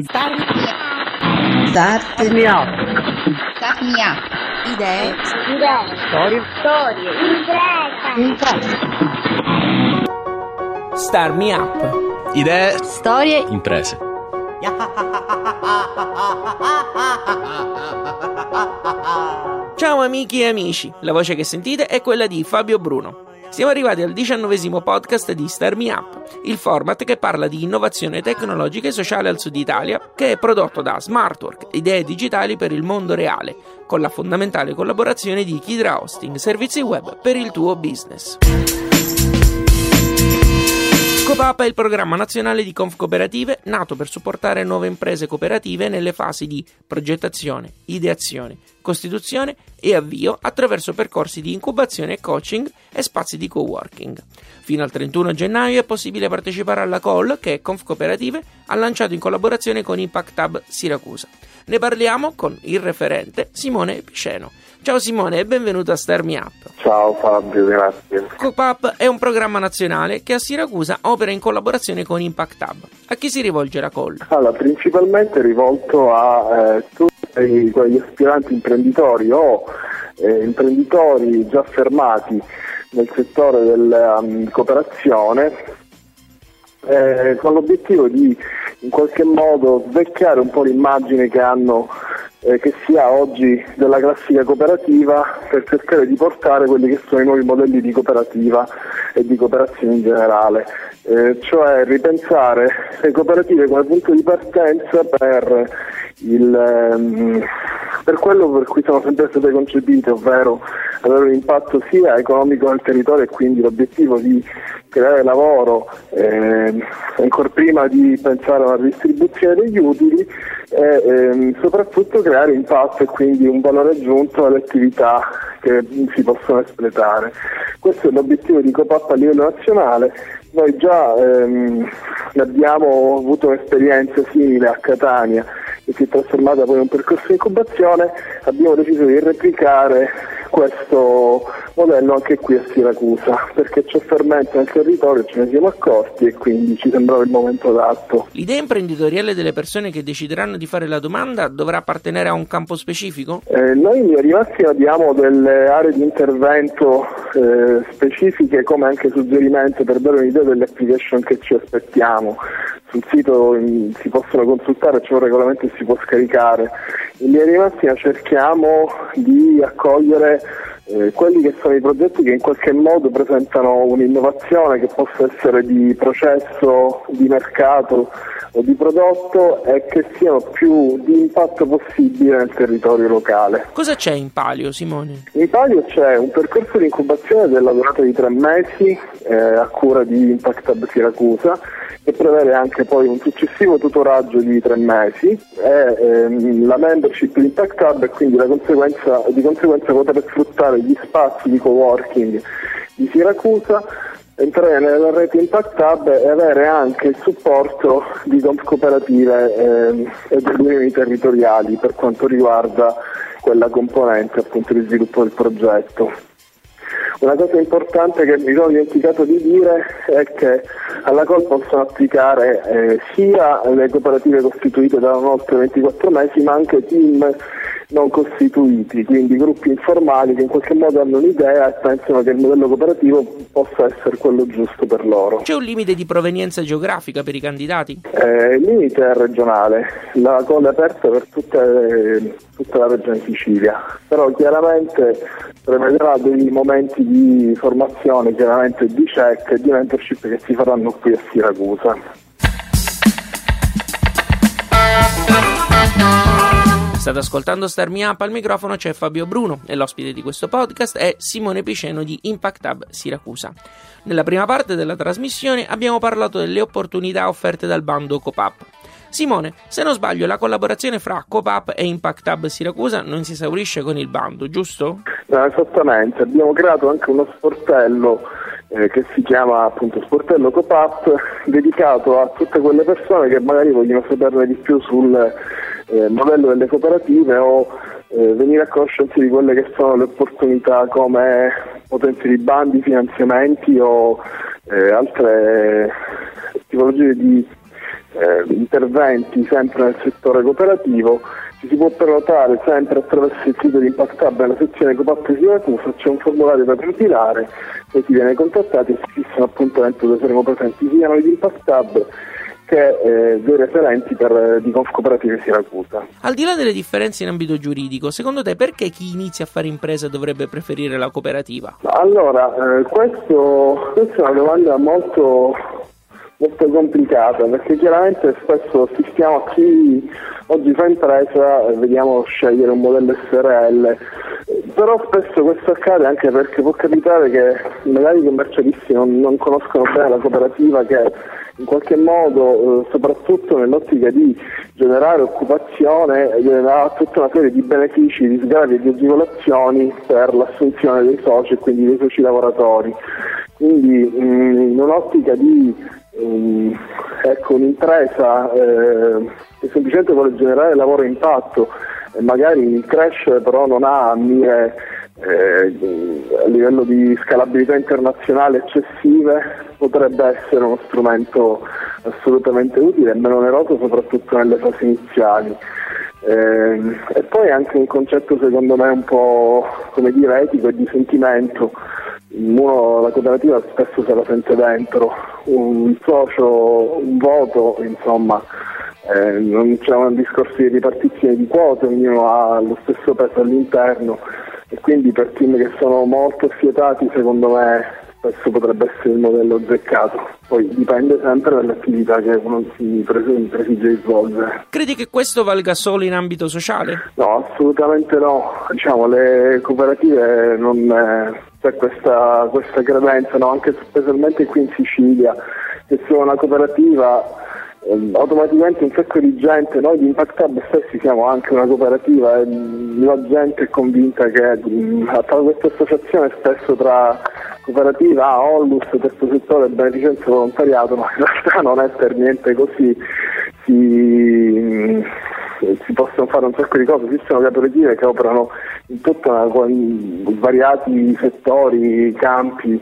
Start Start me up. Start me up. Idee. Idee. Storie. Storie. Imprese. Start me up. Idee. Storie. Imprese. Ciao amiche e amici, la voce che sentite è quella di Fabio Bruno. Siamo arrivati al diciannovesimo podcast di Star Me Up, il format che parla di innovazione tecnologica e sociale al sud Italia, che è prodotto da Smartwork, idee digitali per il mondo reale, con la fondamentale collaborazione di Kidra Hosting, servizi web per il tuo business. Copap è il programma nazionale di Conf Cooperative nato per supportare nuove imprese cooperative nelle fasi di progettazione, ideazione, costituzione e avvio attraverso percorsi di incubazione e coaching e spazi di co-working. Fino al 31 gennaio è possibile partecipare alla call che Conf Cooperative ha lanciato in collaborazione con Impact Hub Siracusa. Ne parliamo con il referente Simone Pisceno. Ciao Simone e benvenuto a Star Me Up. Ciao Fabio, grazie. Copap è un programma nazionale che a Siracusa opera in collaborazione con Impact Hub. A chi si rivolge la call? Allora, principalmente rivolto a eh, tutti quegli aspiranti imprenditori o eh, imprenditori già fermati nel settore della um, cooperazione eh, con l'obiettivo di in qualche modo svecchiare un po' l'immagine che hanno eh, che si ha oggi della classica cooperativa per cercare di portare quelli che sono i nuovi modelli di cooperativa e di cooperazione in generale, eh, cioè ripensare le cooperative come punto di partenza per, il, ehm, per quello per cui sono sempre state concepite, ovvero avere un impatto sia economico nel territorio e quindi l'obiettivo di creare lavoro eh, ancora prima di pensare alla distribuzione degli utili e ehm, soprattutto creare impatto e quindi un valore aggiunto alle attività che si possono espletare. Questo è l'obiettivo di Copap a livello nazionale. Noi già ehm, abbiamo avuto un'esperienza simile a Catania che si è trasformata poi in un percorso di incubazione, abbiamo deciso di replicare questo modello anche qui a Siracusa, perché c'è fermento nel territorio, ce ne siamo accorti e quindi ci sembrava il momento adatto. L'idea imprenditoriale delle persone che decideranno di fare la domanda dovrà appartenere a un campo specifico? Eh, noi in Rimassi abbiamo delle aree di intervento eh, specifiche come anche suggerimento per dare un'idea delle application che ci aspettiamo. Sul sito in, si possono consultare, c'è un regolamento che si può scaricare. In linea di massima cerchiamo di accogliere eh, quelli che sono i progetti che in qualche modo presentano un'innovazione che possa essere di processo, di mercato o di prodotto e che siano più di impatto possibile nel territorio locale. Cosa c'è in Palio, Simone? In Palio c'è un percorso di incubazione della durata di tre mesi eh, a cura di Impact Hub Siracusa che prevede anche poi un successivo tutoraggio di tre mesi e ehm, la membership di Impact Hub e quindi conseguenza, di conseguenza poter sfruttare gli spazi di co-working di Siracusa entrare nella rete Impact Hub e avere anche il supporto di conf cooperative ehm, e delle unioni territoriali per quanto riguarda quella componente appunto di sviluppo del progetto. Una cosa importante che mi sono dimenticato di dire è che alla COL possono applicare eh, sia le cooperative costituite da oltre 24 mesi ma anche team non costituiti, quindi gruppi informali che in qualche modo hanno un'idea e pensano che il modello cooperativo possa essere quello giusto per loro. C'è un limite di provenienza geografica per i candidati? Eh, il limite è regionale, la colla è aperta per tutte, tutta la regione Sicilia, però chiaramente prevederà dei momenti di formazione, chiaramente di check e di mentorship che si faranno qui a Siracusa. State ascoltando Star Me Up, al microfono c'è Fabio Bruno e l'ospite di questo podcast è Simone Pisceno di Impact Hub Siracusa. Nella prima parte della trasmissione abbiamo parlato delle opportunità offerte dal bando Copap. Simone, se non sbaglio, la collaborazione fra Copap e Impact Hub Siracusa non si esaurisce con il bando, giusto? No, esattamente, abbiamo creato anche uno sportello eh, che si chiama appunto Sportello Copap, dedicato a tutte quelle persone che magari vogliono saperne di più sul eh, modello delle cooperative o eh, venire a conoscenza di quelle che sono le opportunità come potenziali bandi, finanziamenti o eh, altre tipologie di eh, interventi sempre nel settore cooperativo ci si può prenotare sempre attraverso il sito di Impact Hub nella sezione Copap Siracusa, c'è un formulario da compilare e si viene contattati e si fissa un appuntamento dove saremo presenti sia noi di Impact Hub che eh, due referenti per, eh, di Conf Cooperative Siracusa. Al di là delle differenze in ambito giuridico, secondo te perché chi inizia a fare impresa dovrebbe preferire la cooperativa? Allora, eh, questo, questa è una domanda molto molto complicata perché chiaramente spesso assistiamo a chi oggi fa impresa e vediamo scegliere un modello SRL, però spesso questo accade anche perché può capitare che magari i commercialisti non, non conoscono bene la cooperativa che in qualche modo, eh, soprattutto nell'ottica di generare occupazione, ha tutta una serie di benefici, di sgravi e di agevolazioni per l'assunzione dei soci e quindi dei soci lavoratori. Quindi mh, in un'ottica di um, ecco, un'impresa eh, che semplicemente vuole generare lavoro a impatto e magari crescere però non ha mire eh, a livello di scalabilità internazionale eccessive potrebbe essere uno strumento assolutamente utile e meno oneroso soprattutto nelle fasi iniziali. Eh, e poi anche un concetto secondo me un po' come dire etico e di sentimento uno la cooperativa spesso se la sente dentro, un socio, un voto, insomma, eh, non c'è un discorso di ripartizione di quote, ognuno ha lo stesso peso all'interno. E quindi per team che sono molto affiatati secondo me questo potrebbe essere il modello azzeccato. Poi dipende sempre dall'attività che uno si prefigge di svolgere. Credi che questo valga solo in ambito sociale? No, assolutamente no. Diciamo, le cooperative non eh, c'è questa, questa credenza, no? anche specialmente qui in Sicilia, che se una cooperativa ehm, automaticamente un sacco di gente, noi di Impact Hub stessi siamo anche una cooperativa e la gente è convinta che mh, attraverso questa associazione spesso tra cooperativa, Onlus, terzo settore, beneficenza volontariato, ma in realtà non è per niente così. Si, si possono fare un sacco di cose, esistono cooperative che operano in tutti svariati settori, campi,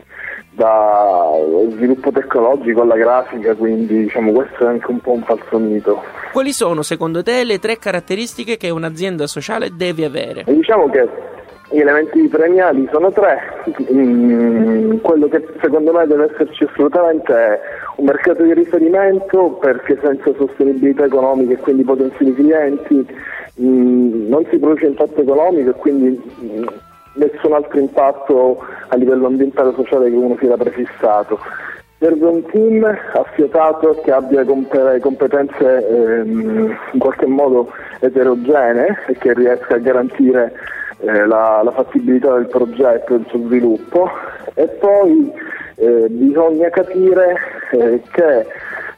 da sviluppo tecnologico alla grafica, quindi diciamo questo è anche un po' un falso mito. Quali sono secondo te le tre caratteristiche che un'azienda sociale deve avere? E diciamo che gli elementi premiali sono tre, mm, quello che secondo me deve esserci assolutamente è un mercato di riferimento perché senza sostenibilità economica e quindi potenziali clienti mm, non si produce impatto economico e quindi mm, nessun altro impatto a livello ambientale e sociale che uno si era prefissato. Serve un team affiatato che abbia competenze ehm, in qualche modo eterogenee e che riesca a garantire eh, la, la, fattibilità del progetto e il suo sviluppo. E poi eh, bisogna capire eh, che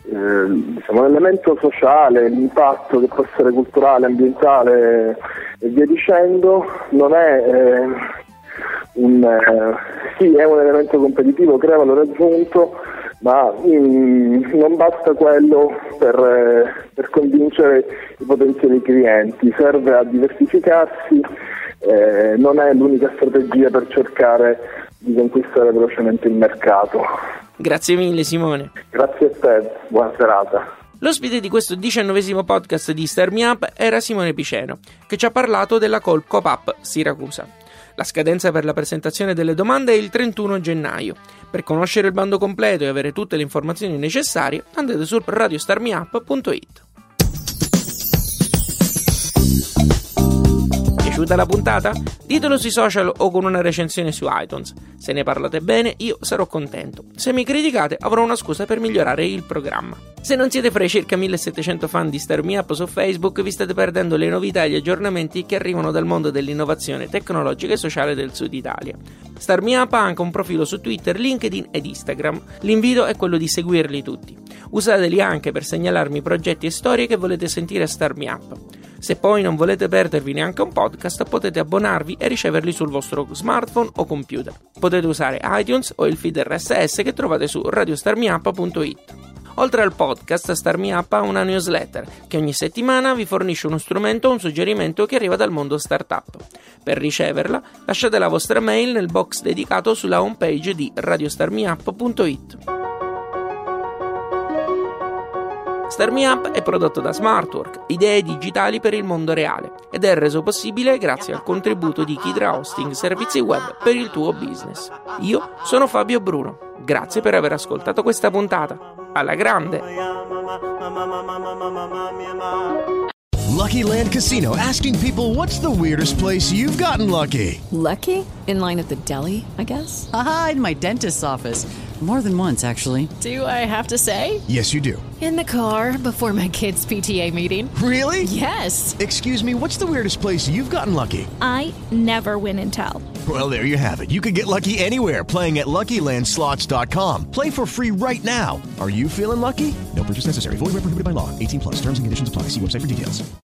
diciamo, l'elemento sociale, l'impatto che può essere culturale, ambientale e via dicendo non è eh, un, eh, sì, è un elemento competitivo, crea valore aggiunto, ma mm, non basta quello per, per, convincere i potenziali clienti, serve a diversificarsi, eh, non è l'unica strategia per cercare di conquistare velocemente il mercato. Grazie mille Simone. Grazie a te, buona serata. L'ospite di questo diciannovesimo podcast di Star Me Up era Simone Piceno, che ci ha parlato della Call Cop-Up Siracusa. La scadenza per la presentazione delle domande è il 31 gennaio. Per conoscere il bando completo e avere tutte le informazioni necessarie, andate su radiostarmeup.it. piaciuta la puntata? Ditelo sui social o con una recensione su iTunes. Se ne parlate bene, io sarò contento. Se mi criticate, avrò una scusa per migliorare il programma. Se non siete fra i circa 1700 fan di Star Me Up su Facebook, vi state perdendo le novità e gli aggiornamenti che arrivano dal mondo dell'innovazione tecnologica e sociale del Sud Italia. Star Me Up ha anche un profilo su Twitter, LinkedIn ed Instagram. L'invito è quello di seguirli tutti. Usateli anche per segnalarmi progetti e storie che volete sentire a Star Me Up. Se poi non volete perdervi neanche un podcast, potete abbonarvi e riceverli sul vostro smartphone o computer. Potete usare iTunes o il feed RSS che trovate su radiostarmiup.it. Oltre al podcast, Star Me Up ha una newsletter che ogni settimana vi fornisce uno strumento o un suggerimento che arriva dal mondo startup. Per riceverla, lasciate la vostra mail nel box dedicato sulla homepage di radiostarmiup.it. Star Me Up è prodotto da Smartwork, idee digitali per il mondo reale, ed è reso possibile grazie al contributo di Kidra Hosting, servizi web per il tuo business. Io sono Fabio Bruno. Grazie per aver ascoltato questa puntata. Alla grande! Lucky Land Casino asking people what's the weirdest place you've gotten lucky? Lucky? In line at the deli, I guess? Aha, in my dentist's office. More than once, actually. Do I have to say? Yes, you do. In the car before my kids' PTA meeting. Really? Yes. Excuse me, what's the weirdest place you've gotten lucky? I never win and tell. Well, there you have it. You can get lucky anywhere playing at LuckyLandSlots.com. Play for free right now. Are you feeling lucky? No purchase necessary. Void where prohibited by law. 18 plus. Terms and conditions apply. See website for details.